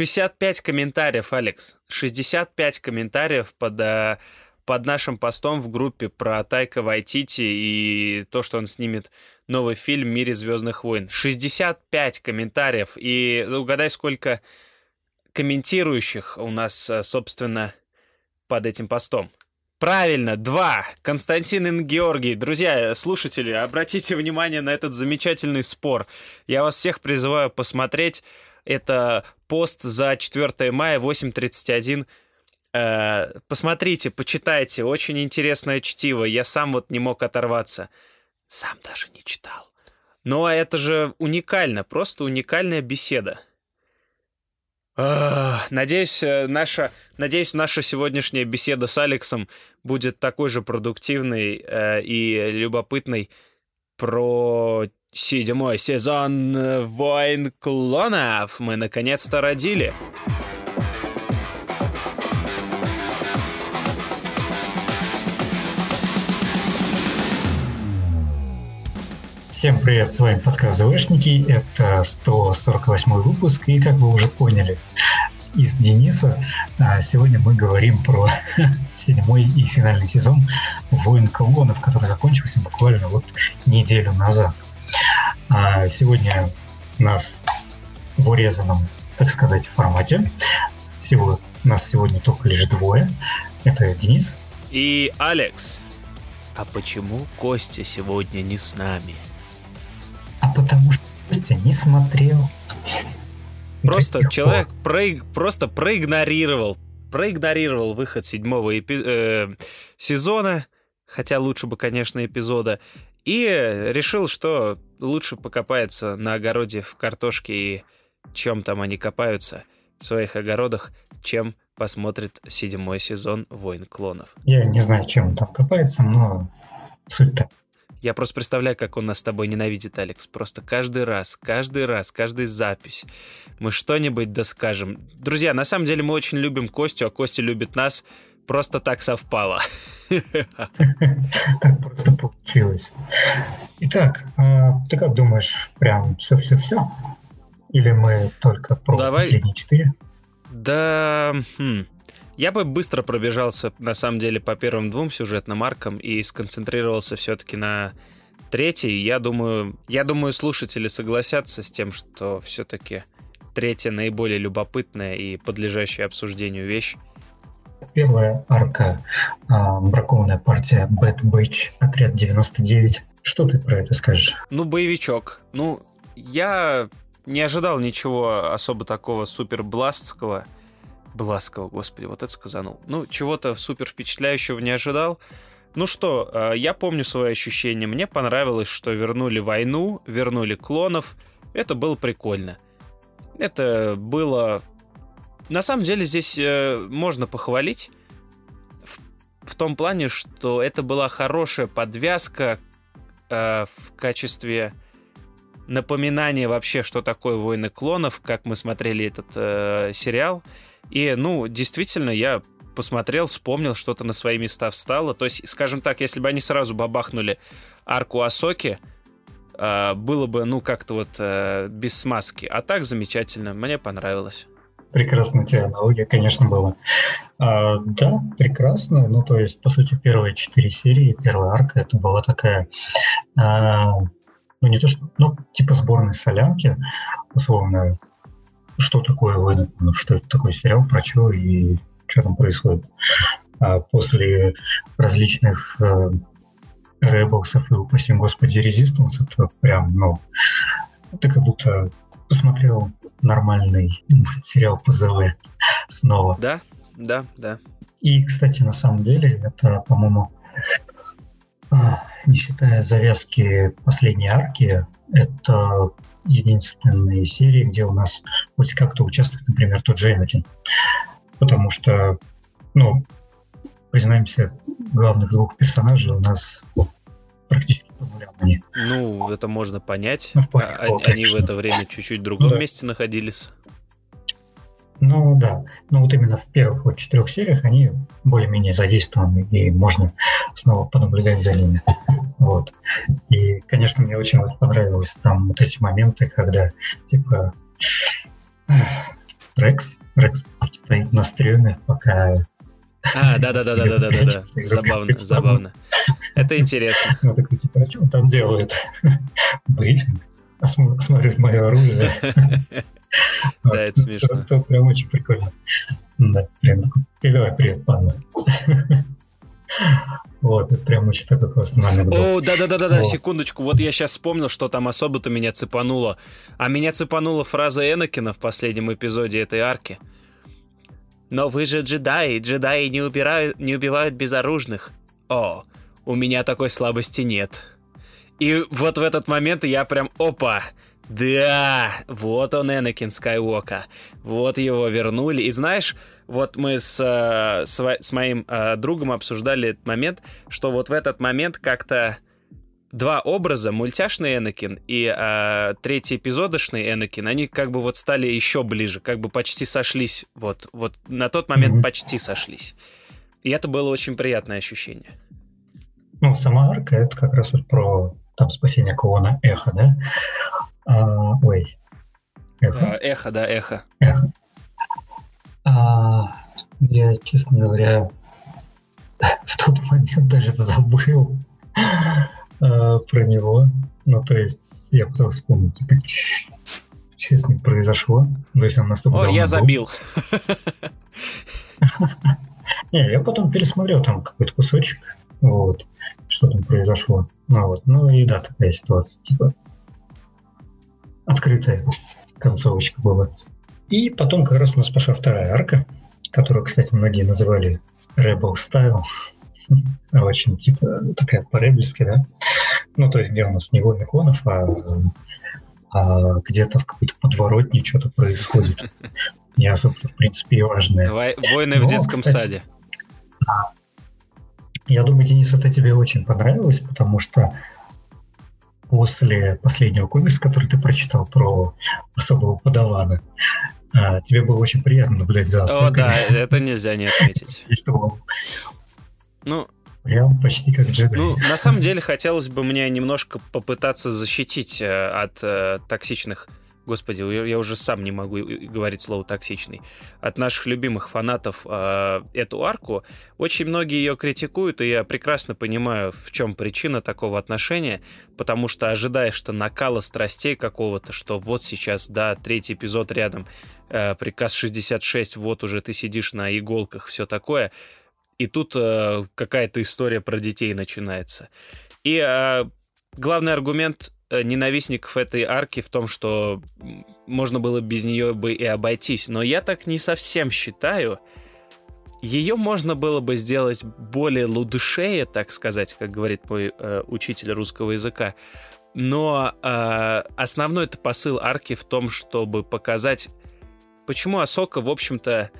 65 комментариев, Алекс. 65 комментариев под, э, под нашим постом в группе про Тайка Вайтити и то, что он снимет новый фильм в «Мире Звездных войн». 65 комментариев. И угадай, сколько комментирующих у нас, э, собственно, под этим постом. Правильно, два. Константин и Георгий. Друзья, слушатели, обратите внимание на этот замечательный спор. Я вас всех призываю посмотреть. Это пост за 4 мая 8.31. Э, посмотрите, почитайте. Очень интересное чтиво. Я сам вот не мог оторваться. Сам даже не читал. Но это же уникально, просто уникальная беседа. Надеюсь, э, наша, надеюсь, наша сегодняшняя беседа с Алексом будет такой же продуктивной э, и любопытной про седьмой сезон «Войн клонов». Мы наконец-то родили. Всем привет, с вами подкаст ЗВшники, это 148 выпуск, и как вы уже поняли из Дениса, а, сегодня мы говорим про седьмой и финальный сезон «Войн клонов», который закончился буквально вот неделю назад. А сегодня нас в урезанном, так сказать, формате. Всего, нас сегодня только лишь двое. Это Денис. И Алекс. А почему Костя сегодня не с нами? А потому что Костя не смотрел. Просто человек проиг... просто проигнорировал, проигнорировал выход седьмого эпи... э, сезона, хотя лучше бы, конечно, эпизода, и решил, что лучше покопается на огороде в картошке и чем там они копаются в своих огородах, чем посмотрит седьмой сезон «Войн клонов». Я не знаю, чем он там копается, но суть-то я просто представляю, как он нас с тобой ненавидит, Алекс. Просто каждый раз, каждый раз, каждый запись мы что-нибудь доскажем. Друзья, на самом деле мы очень любим Костю, а Костя любит нас. Просто так совпало. Так просто получилось. Итак, а ты как думаешь, прям все-все-все? Или мы только про последние четыре? Да, хм. Я бы быстро пробежался, на самом деле, по первым двум сюжетным аркам и сконцентрировался все-таки на третьей. Я думаю, я думаю, слушатели согласятся с тем, что все-таки третья наиболее любопытная и подлежащая обсуждению вещь. Первая арка а, бракованная партия Bad Batch, отряд 99. Что ты про это скажешь? Ну, боевичок. Ну, я не ожидал ничего особо такого супер бластского. Бласкова, господи, вот это сказанул. Ну, чего-то супер впечатляющего не ожидал. Ну что, э, я помню свои ощущения. Мне понравилось, что вернули войну, вернули клонов. Это было прикольно. Это было... На самом деле здесь э, можно похвалить в, в том плане, что это была хорошая подвязка э, в качестве напоминания вообще, что такое «Войны клонов», как мы смотрели этот сериал. И, ну, действительно, я посмотрел, вспомнил, что-то на свои места встало. То есть, скажем так, если бы они сразу бабахнули арку Асоки, э, было бы, ну, как-то вот э, без смазки. А так замечательно, мне понравилось. Прекрасная тебе аналогия, конечно, была. А, да, прекрасно. Ну, то есть, по сути, первые четыре серии, первая арка, это была такая, а, ну, не то что, ну, типа сборной солянки, условно, что такое «Войны что это такой сериал, про что и что там происходит. А после различных э, Ребелсов и, упаси господи, Резистанс, это прям, ну, ты как будто посмотрел нормальный сериал по ЗВ снова. Да, да, да. И, кстати, на самом деле, это, по-моему, а, не считая завязки последней арки, это единственные серии, где у нас хоть как-то участвует, например, тот же Энакин. Потому что, ну, признаемся, главных двух персонажей у нас практически по нулям они. Ну, это можно понять. Ну, в а, они, в это время чуть-чуть в другом да. месте находились. Ну да, ну вот именно в первых вот четырех сериях они более-менее задействованы, и можно снова понаблюдать за ними. Вот. И, конечно, мне очень вот понравилось там вот эти моменты, когда, типа, Рекс. Рекс стоит на стреме, пока... А, да-да-да-да-да-да-да. Забавно, забавно. Это интересно. Ну, такой, типа, а что он там делает? Брифинг. Осмотрит мое оружие. Да, это смешно. Это прям очень прикольно. Да, прям передавай привет, пан. Вот, это прям очень такой классный момент О, да-да-да-да, секундочку, вот я сейчас вспомнил, что там особо-то меня цепануло. А меня цепанула фраза Энакина в последнем эпизоде этой арки. Но вы же джедаи, джедаи не, убирают, не убивают безоружных. О, у меня такой слабости нет. И вот в этот момент я прям, опа, да, вот он, Энакин Скайуока. Вот его вернули. И знаешь, вот мы с, э, с, с моим э, другом обсуждали этот момент, что вот в этот момент как-то два образа, мультяшный Энакин и э, третий эпизодошный Энакин, они как бы вот стали еще ближе, как бы почти сошлись, вот, вот на тот момент mm-hmm. почти сошлись. И это было очень приятное ощущение. Ну, сама арка, это как раз вот про там спасение клона Эхо, да? А, ой. Эхо? А, эхо, да, эхо. Эхо. А, я, честно говоря, в тот момент даже забыл а, про него. Ну, то есть, я пытался вспомнить, типа, что с ним произошло. То есть он настолько О, я забил. Не, я потом пересмотрел там какой-то кусочек, вот, что там произошло. Ну, вот. ну и да, такая ситуация, типа, открытая концовочка была. И потом как раз у нас пошла вторая арка, которую, кстати, многие называли Rebel Style. Очень, типа, такая по-ребельски, да? Ну, то есть, где у нас не войны клонов, а, а где-то в какой-то подворотне что-то происходит. Не особо-то, в принципе, и важное. Войны Но, в детском кстати, саде. Я думаю, Денис, это тебе очень понравилось, потому что после последнего комикса, который ты прочитал про особого подавана, а, тебе было очень приятно наблюдать за. О, да, это нельзя не отметить. Ну, Прям почти как джедай. Ну, на самом деле, хотелось бы мне немножко попытаться защитить э, от э, токсичных Господи, я уже сам не могу говорить слово токсичный. От наших любимых фанатов э, эту арку. Очень многие ее критикуют, и я прекрасно понимаю, в чем причина такого отношения, потому что ожидаешь, что накала страстей какого-то, что вот сейчас, да, третий эпизод рядом, э, приказ 66, вот уже ты сидишь на иголках, все такое. И тут э, какая-то история про детей начинается. И э, главный аргумент ненавистников этой арки в том, что можно было без нее бы и обойтись. Но я так не совсем считаю. Ее можно было бы сделать более лудышее, так сказать, как говорит мой э, учитель русского языка. Но э, основной это посыл арки в том, чтобы показать, почему Асока, в общем-то,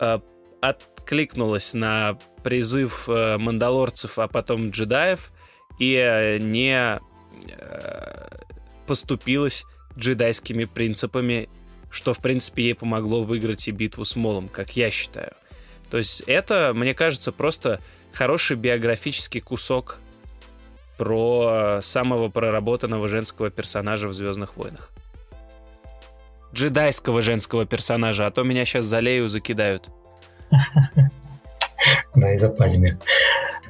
э, откликнулась на призыв э, мандалорцев, а потом джедаев, и э, не поступилась джедайскими принципами, что, в принципе, ей помогло выиграть и битву с Молом, как я считаю. То есть это, мне кажется, просто хороший биографический кусок про самого проработанного женского персонажа в Звездных войнах. Джедайского женского персонажа, а то меня сейчас залею закидают. Да, и западими.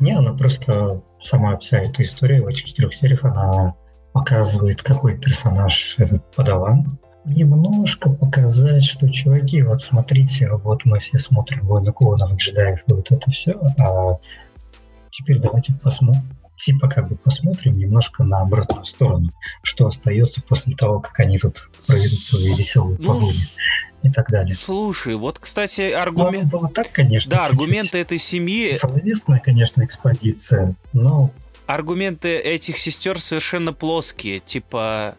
Не, она просто сама вся эта история в этих четырех сериях, она показывает, какой персонаж этот подаван. Немножко показать, что, чуваки, вот смотрите, вот мы все смотрим «Войны клонов», «Джедаев» и вот это все, а теперь давайте посмотрим, типа как бы посмотрим немножко на обратную сторону, что остается после того, как они тут проведут свои веселые ну, и так далее. Слушай, вот, кстати, аргумент... Ну, было так, конечно. Да, аргументы этой семьи... Словесная, конечно, экспозиция, но... Аргументы этих сестер совершенно плоские, типа...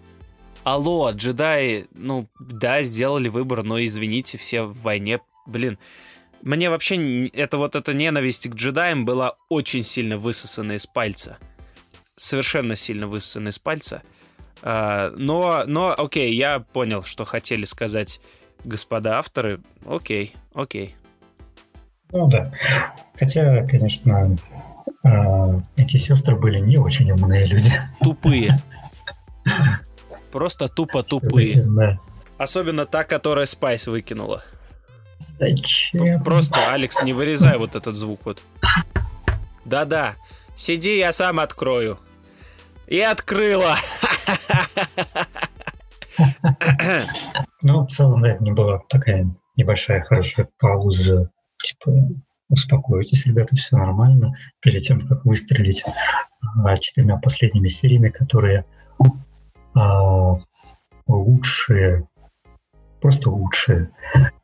Алло, джедаи, ну, да, сделали выбор, но извините, все в войне, блин. Мне вообще это вот эта ненависть к джедаям была очень сильно высосана из пальца. Совершенно сильно высосана из пальца. Uh, но, но, окей, я понял, что хотели сказать господа авторы, окей, окей. Ну да. Хотя, конечно, а, эти сестры были не очень умные люди. Тупые. Просто тупо тупые. Особенно та, которая Спайс выкинула. Зачем? Просто, Алекс, не вырезай вот этот звук вот. Да-да, сиди, я сам открою. И открыла. Ну, в целом, да, не была такая небольшая хорошая пауза. Типа, успокойтесь, ребята, все нормально. Перед тем, как выстрелить а, четырьмя последними сериями, которые а, лучшие, просто лучшие.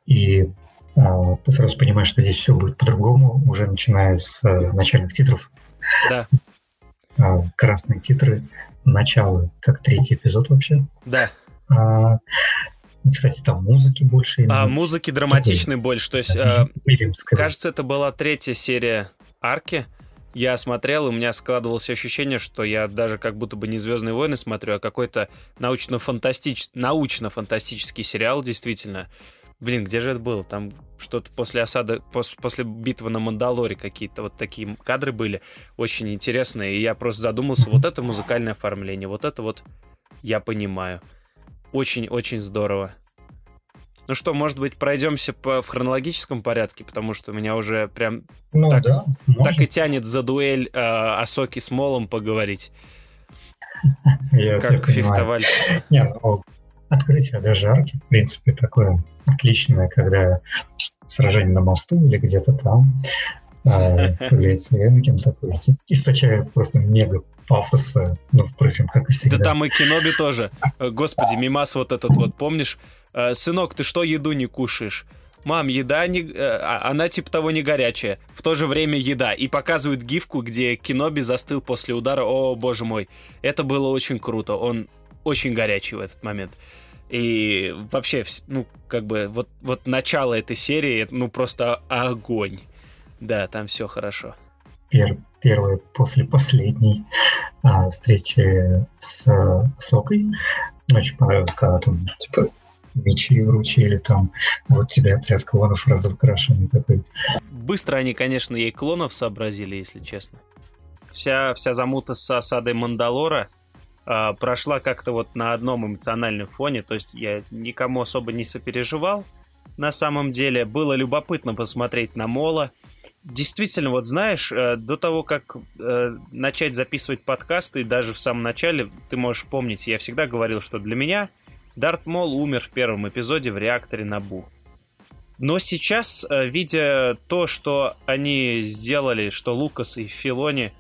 И ты сразу понимаешь, что здесь все будет по-другому, уже начиная с а, начальных титров. Да. А, красные титры, начало, как третий эпизод вообще. Да. А, кстати, там музыки больше. А музыки драматичной больше. То есть, э, кажется, это была третья серия арки. Я смотрел, и у меня складывалось ощущение, что я даже как будто бы не Звездные войны смотрю, а какой-то научно-фантастический, научно-фантастический сериал, действительно. Блин, где же это было? Там что-то после осады, после, после битвы на Мандалоре какие-то вот такие кадры были очень интересные. И я просто задумался, вот это музыкальное оформление, вот это вот я понимаю. Очень-очень здорово. Ну что, может быть, пройдемся по, в хронологическом порядке, потому что меня уже прям ну, так, да, так и тянет за дуэль э, Асоки с Молом поговорить. Я как фехтовали. Нет, ну, открытие даже арки, в принципе, такое отличное, когда сражение на мосту или где-то там а, появляется Энакин такой, источает просто мега пафоса, ну, впрочем, как и всегда. Да там и Киноби тоже. Э, господи, мимас вот этот вот, помнишь? Э, Сынок, ты что еду не кушаешь? Мам, еда не... Э, а, она типа того не горячая. В то же время еда. И показывают гифку, где Киноби застыл после удара. О, боже мой. Это было очень круто. Он очень горячий в этот момент. И вообще, ну, как бы, вот, вот начало этой серии, ну, просто огонь. Да, там все хорошо. Пер, первая после последней а, встречи с а, Сокой. Очень понравилось, когда там, типа, мечи вручили, там, вот тебе отряд клонов разукрашенный такой. Быстро они, конечно, ей клонов сообразили, если честно. Вся, вся замута с осадой Мандалора э, прошла как-то вот на одном эмоциональном фоне, то есть я никому особо не сопереживал. На самом деле было любопытно посмотреть на Мола, Действительно, вот знаешь, э, до того, как э, начать записывать подкасты, даже в самом начале, ты можешь помнить, я всегда говорил, что для меня Дарт Мол умер в первом эпизоде в реакторе Набу. Но сейчас, э, видя то, что они сделали, что Лукас и Филони...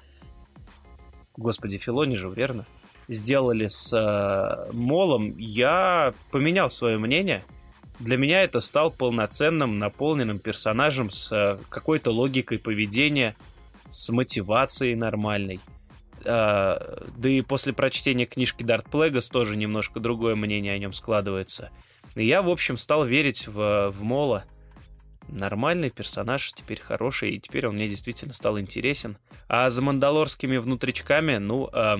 Господи, Филони же, верно? Сделали с э, Молом, я поменял свое мнение. Для меня это стал полноценным, наполненным персонажем с э, какой-то логикой поведения, с мотивацией нормальной. А, да и после прочтения книжки Дарт Плегас тоже немножко другое мнение о нем складывается. И я, в общем, стал верить в, в Мола. Нормальный персонаж, теперь хороший, и теперь он мне действительно стал интересен. А за мандалорскими внутричками, ну, э,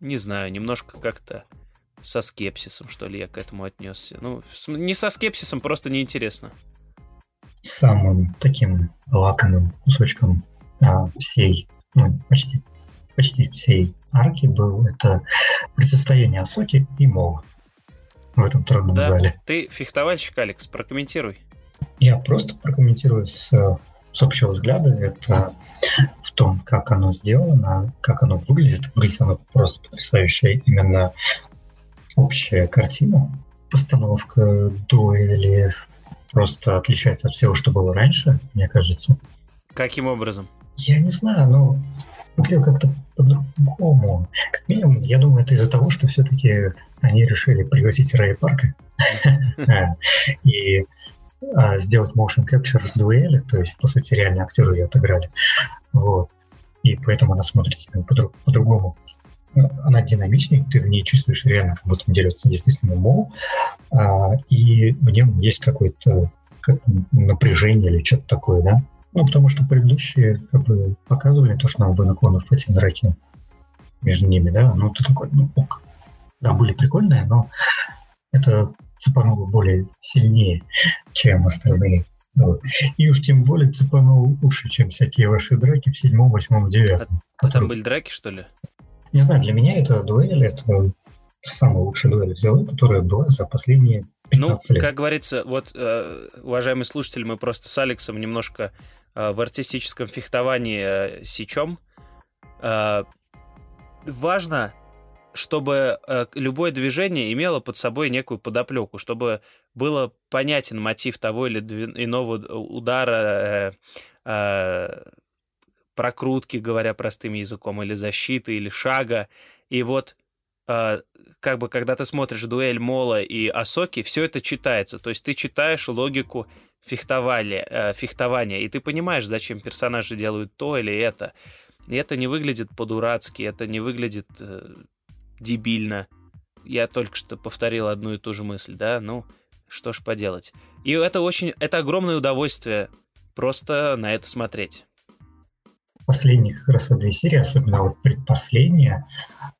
не знаю, немножко как-то со скепсисом, что ли, я к этому отнесся. Ну, не со скепсисом, просто неинтересно. Самым таким лакомым кусочком а, всей, ну, почти почти всей арки был это противостояние Асоки и Мола в этом тронном да. зале. Ты фехтовальщик, Алекс, прокомментируй. Я просто прокомментирую с, с общего взгляда. Это том, как оно сделано, как оно выглядит. Выглядит оно просто потрясающе. Именно общая картина, постановка дуэли просто отличается от всего, что было раньше, мне кажется. Каким образом? Я не знаю, но выглядело как-то по-другому. Как минимум, я думаю, это из-за того, что все-таки они решили пригласить Рэй Парка и а, сделать motion capture дуэли, то есть, по сути, реально актеры ее отыграли. Вот. И поэтому она смотрится по-другому. Она динамичнее, ты в ней чувствуешь реально, как будто дерется действительно Мо, а, и в нем есть какое-то как напряжение или что-то такое, да? Ну, потому что предыдущие как бы показывали то, что надо бы наклонов пойти на раки между ними, да, ну, ты такой, ну, ок. Да, были прикольные, но это цепануло более сильнее, чем остальные. Вот. И уж тем более цепанул уши, чем всякие ваши драки в седьмом, восьмом, девятом. А там были драки, что ли? Не знаю, для меня это дуэль, это самая лучшая дуэль взяла, которая была за последние Ну, лет. как говорится, вот, э, уважаемый слушатель, мы просто с Алексом немножко э, в артистическом фехтовании э, сечем. Важно, чтобы э, любое движение имело под собой некую подоплеку, чтобы было понятен мотив того или иного удара, э, э, прокрутки, говоря простым языком, или защиты, или шага. И вот э, как бы, когда ты смотришь дуэль Мола и Асоки, все это читается. То есть ты читаешь логику фехтования, э, фехтования, и ты понимаешь, зачем персонажи делают то или это. И это не выглядит по-дурацки, это не выглядит э, дебильно. Я только что повторил одну и ту же мысль, да, ну, что ж поделать. И это очень, это огромное удовольствие просто на это смотреть. Последних как раз две серии, особенно вот предпоследняя,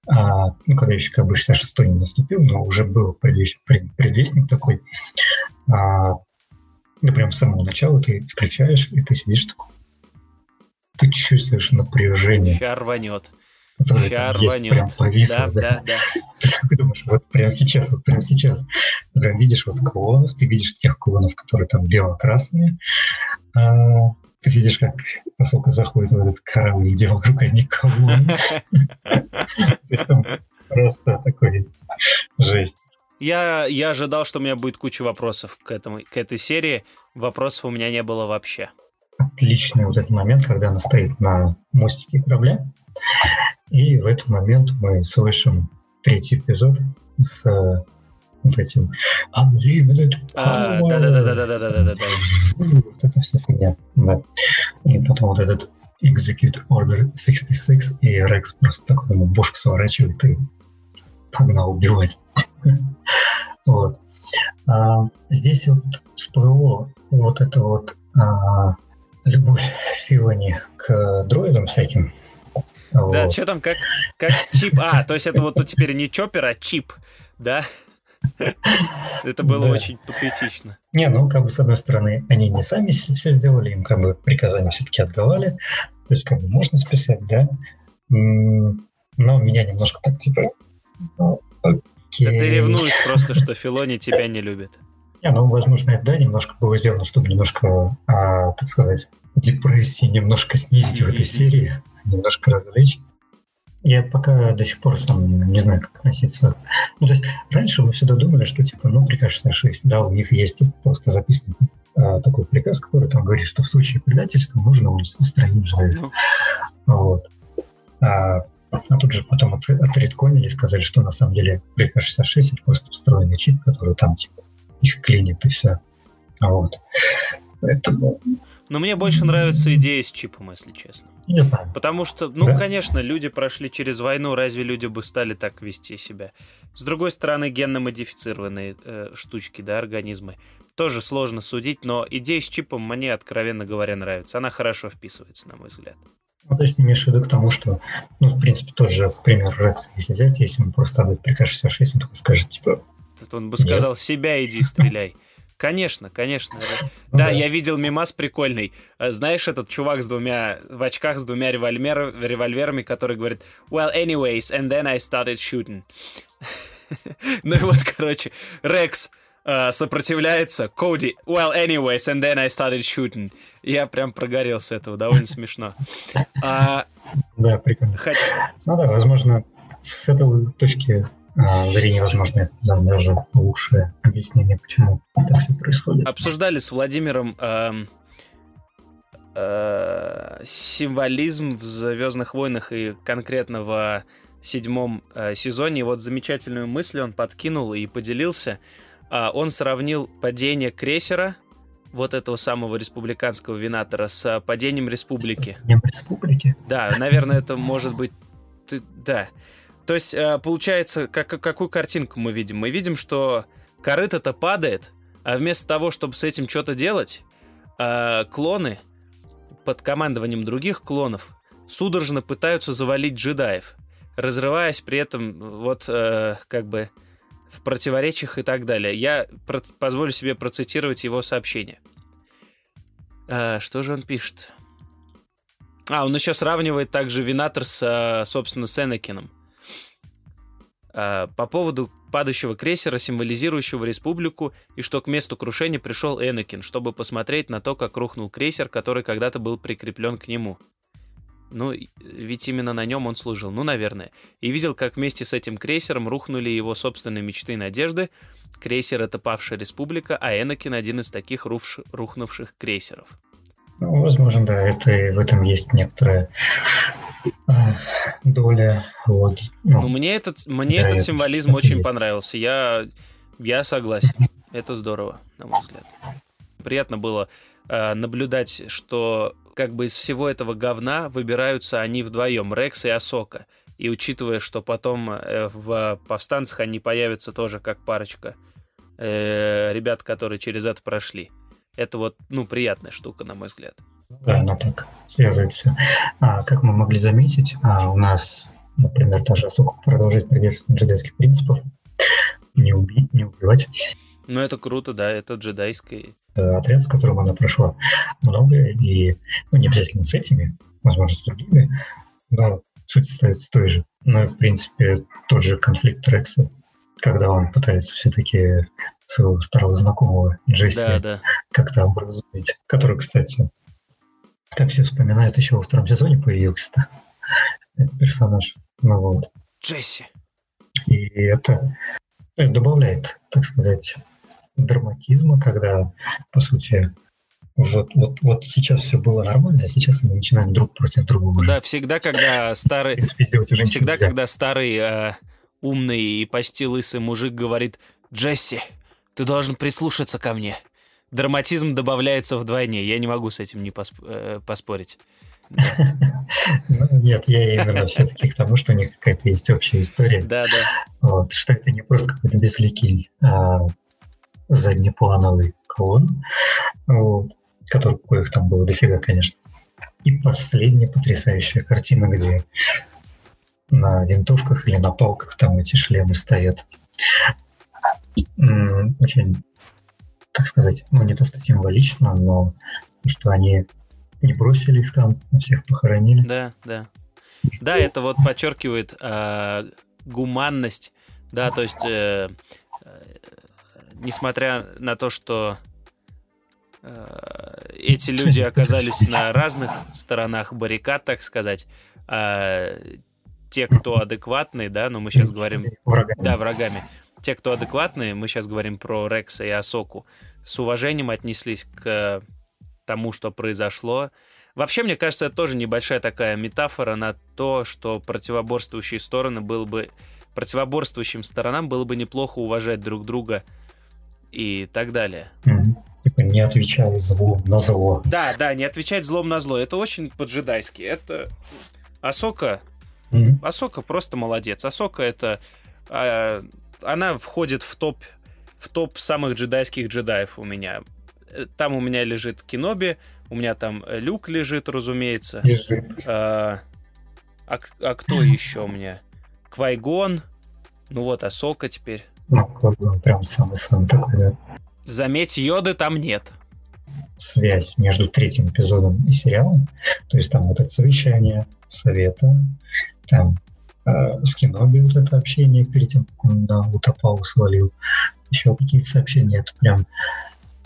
а, ну, когда еще как бы 66-й не наступил, но уже был предвестник, предвестник такой, а, ну, прям с самого начала ты включаешь, и ты сидишь такой, ты чувствуешь напряжение. Ща рванет. Ща рванет. Прям повисло, да, да, да. Ты думаешь, вот прямо сейчас, вот прямо сейчас. Ты прям видишь вот клонов, ты видишь тех клонов, которые там бело-красные, а, ты видишь, как насколько заходит в этот корабль, где вокруг никого. То есть там просто такой жесть. Я, я ожидал, что у меня будет куча вопросов к, этому, к этой серии. Вопросов у меня не было вообще. Отличный вот этот момент, когда она стоит на мостике корабля. И в этот момент мы слышим третий эпизод с вот этим unlimited а, power. Да-да-да-да-да-да-да. Вот это вся фигня. Да. И потом вот этот Execute Order 66, и Рекс просто такой ему бошку сворачивает и погнал убивать. вот. А, здесь вот всплыло вот это вот а, любовь Филани к дроидам всяким. Да, что там, как, как чип? А, то есть это вот тут теперь не чоппер, а чип, да? Это было очень патетично. Не, ну, как бы, с одной стороны, они не сами все сделали, им как бы приказания все-таки отдавали. То есть, как бы, можно списать, да. Но меня немножко так, типа... Ну, да ты ревнуешь просто, что Филони тебя не любит. Не, ну, возможно, да, немножко было сделано, чтобы немножко, а, так сказать, депрессии немножко снизить в этой серии, немножко развлечь. Я пока до сих пор сам не знаю, как относиться. Ну, то есть раньше мы всегда думали, что типа, ну, приказ 66, да, у них есть просто записан а, такой приказ, который там говорит, что в случае предательства нужно устранить человека. Ну. Вот. А, а тут же потом от, отредконили и сказали, что на самом деле приказ 66 это просто встроенный чип, который там типа их клинит и все. Вот. Поэтому но мне больше нравится идея с чипом, если честно. Не знаю. Потому что, ну, да? конечно, люди прошли через войну, разве люди бы стали так вести себя? С другой стороны, генно-модифицированные э, штучки, да, организмы. Тоже сложно судить, но идея с чипом мне, откровенно говоря, нравится. Она хорошо вписывается, на мой взгляд. Ну, то есть не имеешь в виду к тому, что, ну, в принципе, тоже пример Рекса, если взять, если ему просто отдать приказ 66, он такой скажет, типа... Он бы сказал, нет. себя иди стреляй. Конечно, конечно. Да, я видел мимас прикольный. Э, знаешь, этот чувак с двумя, в очках с двумя револьвер, револьверами, который говорит «Well, anyways, and then I started shooting». ну и вот, короче, Рекс uh, сопротивляется, Коди «Well, anyways, and then I started shooting». Я прям прогорел с этого, довольно смешно. А, да, прикольно. Хоть... Ну да, возможно, с этой точки зрения, возможно, да, даже лучшее объяснение, почему это все происходит. Обсуждали с Владимиром э, э, символизм в Звездных войнах и конкретно в седьмом э, сезоне. И вот замечательную мысль он подкинул и поделился. Э, он сравнил падение крейсера вот этого самого республиканского винатора с падением республики. С падением республики? Да, наверное, это может быть... Да. То есть, э, получается, как, какую картинку мы видим? Мы видим, что корыто-то падает, а вместо того, чтобы с этим что-то делать, э, клоны под командованием других клонов судорожно пытаются завалить джедаев, разрываясь при этом вот э, как бы в противоречиях и так далее. Я позволю себе процитировать его сообщение. что же он пишет? А, он еще сравнивает также Винатор с, собственно, с Энакином. А, по поводу падающего крейсера, символизирующего республику, и что к месту крушения пришел Энакин, чтобы посмотреть на то, как рухнул крейсер, который когда-то был прикреплен к нему. Ну, ведь именно на нем он служил, ну, наверное. И видел, как вместе с этим крейсером рухнули его собственные мечты и надежды. Крейсер — это павшая республика, а Энакин — один из таких руфш... рухнувших крейсеров. Ну, возможно, да, это, в этом есть некоторая э, доля логики. Ну, ну, мне этот, мне да, этот символизм очень есть. понравился. Я, я согласен. Это здорово, на мой взгляд. Приятно было э, наблюдать, что как бы из всего этого говна выбираются они вдвоем, Рекс и Асока. И учитывая, что потом э, в повстанцах они появятся тоже как парочка э, ребят, которые через это прошли. Это вот, ну, приятная штука, на мой взгляд. Да, оно так связывает все. А, как мы могли заметить, а, у нас, например, даже Асока продолжает придерживаться джедайских принципов. Не убить, не убивать. Ну, это круто, да, это джедайский отряд, с которым она прошла многое, и ну, не обязательно с этими, возможно, с другими, но суть остается той же. Но, в принципе, тот же конфликт Рекса, когда он пытается все-таки своего старого знакомого Джесси да, да. как-то образовать, который, кстати, как все вспоминают, еще во втором сезоне появился этот персонаж. Ну вот. Джесси. И это добавляет, так сказать, драматизма, когда, по сути, вот, вот, вот сейчас все было нормально, а сейчас мы начинаем друг против друга. Да, всегда, когда старый... Всегда, нельзя. когда старый э, умный и почти лысый мужик говорит «Джесси, ты должен прислушаться ко мне». Драматизм добавляется вдвойне. Я не могу с этим не посп... э, поспорить. Ну, нет, я именно все-таки к тому, что у них какая-то есть общая история. Да, да. Вот, что это не просто какой-то безликий а заднеплановый клон, вот, который, коих там было дофига, конечно. И последняя потрясающая картина, где на винтовках или на палках там эти шлемы стоят. Очень, так сказать, ну не то что символично, но что они не бросили их там, всех похоронили. Да, да. Да, это вот подчеркивает э, гуманность, да, то есть э, несмотря на то, что э, эти люди оказались на разных сторонах баррикад, так сказать, а те, кто адекватные, да, но ну, мы сейчас говорим... Врагами. Да, врагами. Те, кто адекватные, мы сейчас говорим про Рекса и Асоку, с уважением отнеслись к тому, что произошло. Вообще, мне кажется, это тоже небольшая такая метафора на то, что противоборствующие стороны было бы... Противоборствующим сторонам было бы неплохо уважать друг друга и так далее. Типа не отвечай злом на зло. Да, да, не отвечать злом на зло. Это очень поджидайски. Это Асока. Mm-hmm. Асока просто молодец. Асока это а, она входит в топ в топ самых джедайских джедаев у меня. Там у меня лежит Киноби, у меня там Люк лежит, разумеется. Лежит. А, а, а кто еще у меня? Квайгон. Ну вот, Асока теперь. Ну, Квагон прям самый самый такой, да. Заметь, Йоды там нет. Связь между третьим эпизодом и сериалом, то есть там вот это совещание совета, там э, с Киноби вот это общение перед тем, как он на утопал свалил, еще какие-то сообщения, это прям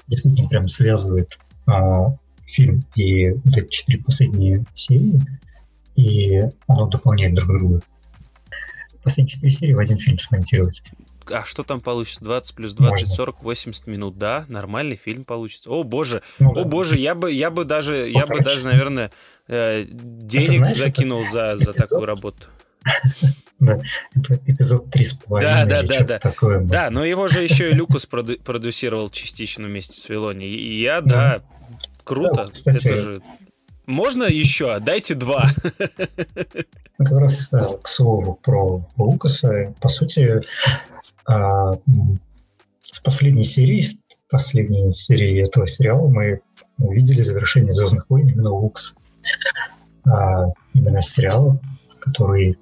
действительно прям связывает э, фильм и вот эти четыре последние серии, и оно дополняет друг друга. Последние четыре серии в один фильм смонтировать а что там получится? 20 плюс 20, 40, 80 минут. Да, нормальный фильм получится. О, боже, ну, о, да. боже, я бы, я бы даже, я бы даже, наверное, э, денег знаешь, закинул за, за такую работу. Да, это эпизод 3,5. Да, да, да, да. Такое, да. Да, но его же еще и Люкус проду- продюсировал частично вместе с Вилони. И я, да, круто. Да, кстати, это же... Можно еще? Дайте два. Как раз э, к слову про Лукаса. По сути, а, с последней серии, с последней серии этого сериала мы увидели завершение «Звездных войн» именно Лукс. А, именно сериала, который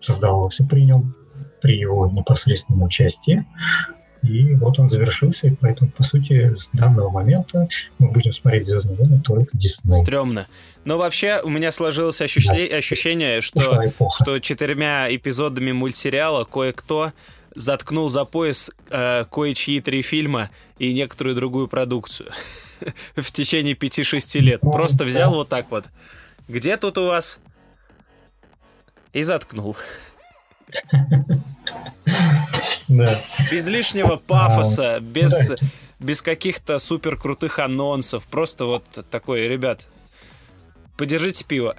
создавался при нем, при его непосредственном участии. И вот он завершился, и поэтому, по сути, с данного момента мы будем смотреть «Звездные войны» только Дисней. Стремно. Но вообще у меня сложилось ощущение, да. ощущение что, что четырьмя эпизодами мультсериала кое-кто заткнул за пояс э, кое-чьи три фильма и некоторую другую продукцию в течение 5-6 лет. Ну, Просто взял вот так вот. Где тут у вас? И заткнул. Да. Без лишнего пафоса, без, без каких-то супер крутых анонсов. Просто вот такой, ребят, подержите пиво.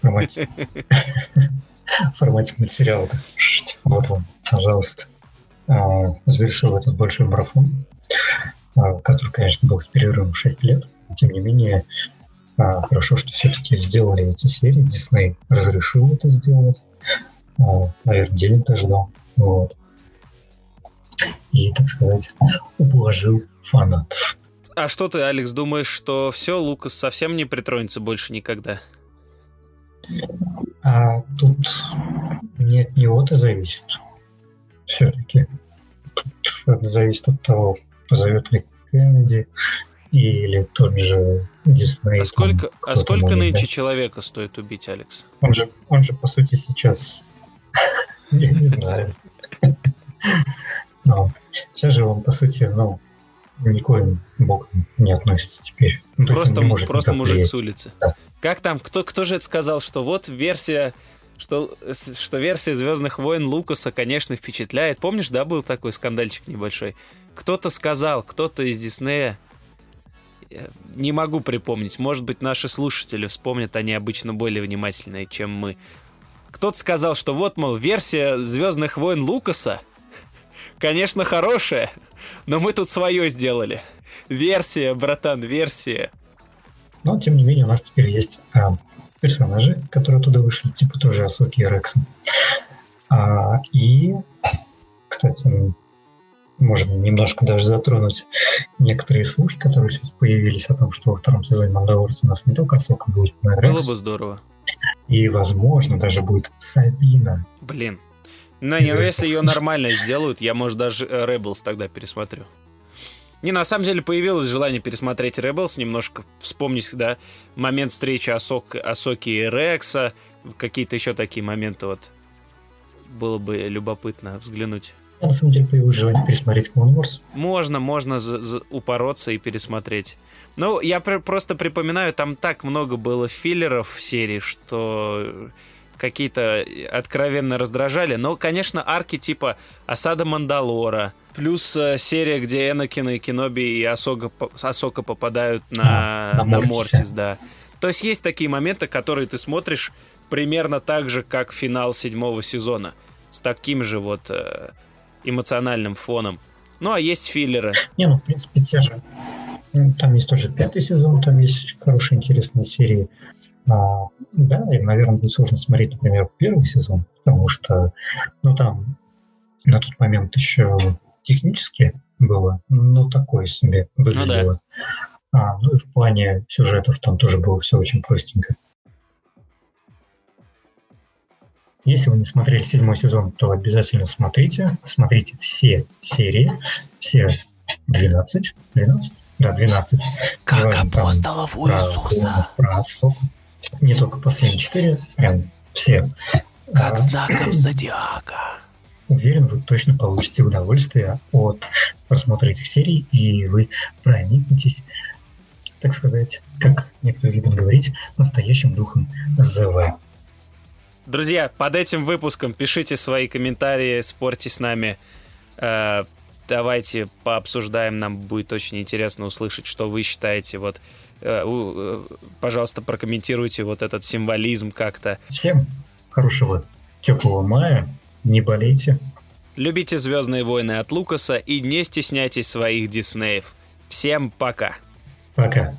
Формате, формате мультсериала. Вот вам, пожалуйста. А, завершил этот большой марафон, а, который, конечно, был с перерывом 6 лет. Тем не менее, а, хорошо, что все-таки сделали эти серии. Дисней разрешил это сделать. Наверное, день-то ждал. Вот. И, так сказать, ублажил фанатов. А что ты, Алекс, думаешь, что все, Лукас совсем не притронется больше никогда? А тут не от него-то зависит. Все-таки. Это зависит от того, позовет ли Кеннеди или тот же Дисней. А сколько, а сколько нынче да? человека стоит убить, Алекс? Он же, он же по сути, сейчас... Я не знаю. Но сейчас же он, по сути, ну, никоим боком не относится теперь. Ну, просто просто мужик с улицы. Да. Как там, кто, кто же это сказал, что вот версия что, что версия Звездных войн Лукаса, конечно, впечатляет. Помнишь, да, был такой скандальчик небольшой? Кто-то сказал, кто-то из Диснея, не могу припомнить, может быть, наши слушатели вспомнят, они обычно более внимательные, чем мы. Кто-то сказал, что вот, мол, версия Звездных войн Лукаса, конечно, хорошая, но мы тут свое сделали. Версия, братан, версия. Но, тем не менее, у нас теперь есть а, персонажи, которые туда вышли, типа тоже Асоки и Рекса. А, и, кстати, можно немножко даже затронуть некоторые слухи, которые сейчас появились о том, что во втором сезоне Мандалорца у нас не только Асока будет, но и Рекс. Было бы здорово. И, возможно, даже будет Сабина. Блин. Ну, не, ну если ее нормально сделают, я, может, даже Rebels тогда пересмотрю. Не, на самом деле появилось желание пересмотреть Rebels, немножко вспомнить, да, момент встречи Асок, Асоки и Рекса, какие-то еще такие моменты вот. Было бы любопытно взглянуть. Я на самом деле появилось желание пересмотреть Clone Wars. Можно, можно упороться и пересмотреть. Ну, я пр- просто припоминаю, там так много было филлеров в серии, что какие-то откровенно раздражали. Но, конечно, арки типа Осада Мандалора, плюс э, серия, где Энакин и Киноби и Асока, Асока попадают на, а, на, на Мортис, да. То есть есть такие моменты, которые ты смотришь примерно так же, как финал седьмого сезона. С таким же вот э, эмоциональным фоном. Ну, а есть филлеры. Не, ну, в принципе, те же. Там есть тоже пятый сезон, там есть хорошие, интересные серии. А, да, и, наверное, будет сложно смотреть, например, первый сезон, потому что, ну, там на тот момент еще технически было, ну, такое себе выглядело. Ну, да. а, ну и в плане сюжетов там тоже было все очень простенько. Если вы не смотрели седьмой сезон, то обязательно смотрите. Смотрите все серии, все 12, 12, да, 12. Как апостолов у Иисуса. Про, про не только последние четыре, прям все. Как а, знаков зодиака. Уверен, вы точно получите удовольствие от просмотра этих серий, и вы проникнетесь, так сказать, как некоторые любят говорить, настоящим духом ЗВ. Друзья, под этим выпуском пишите свои комментарии, спорьте с нами. Э, давайте пообсуждаем, нам будет очень интересно услышать, что вы считаете вот Э, э, пожалуйста, прокомментируйте вот этот символизм как-то. Всем хорошего теплого мая, не болейте. Любите «Звездные войны» от Лукаса и не стесняйтесь своих Диснеев. Всем пока. Пока.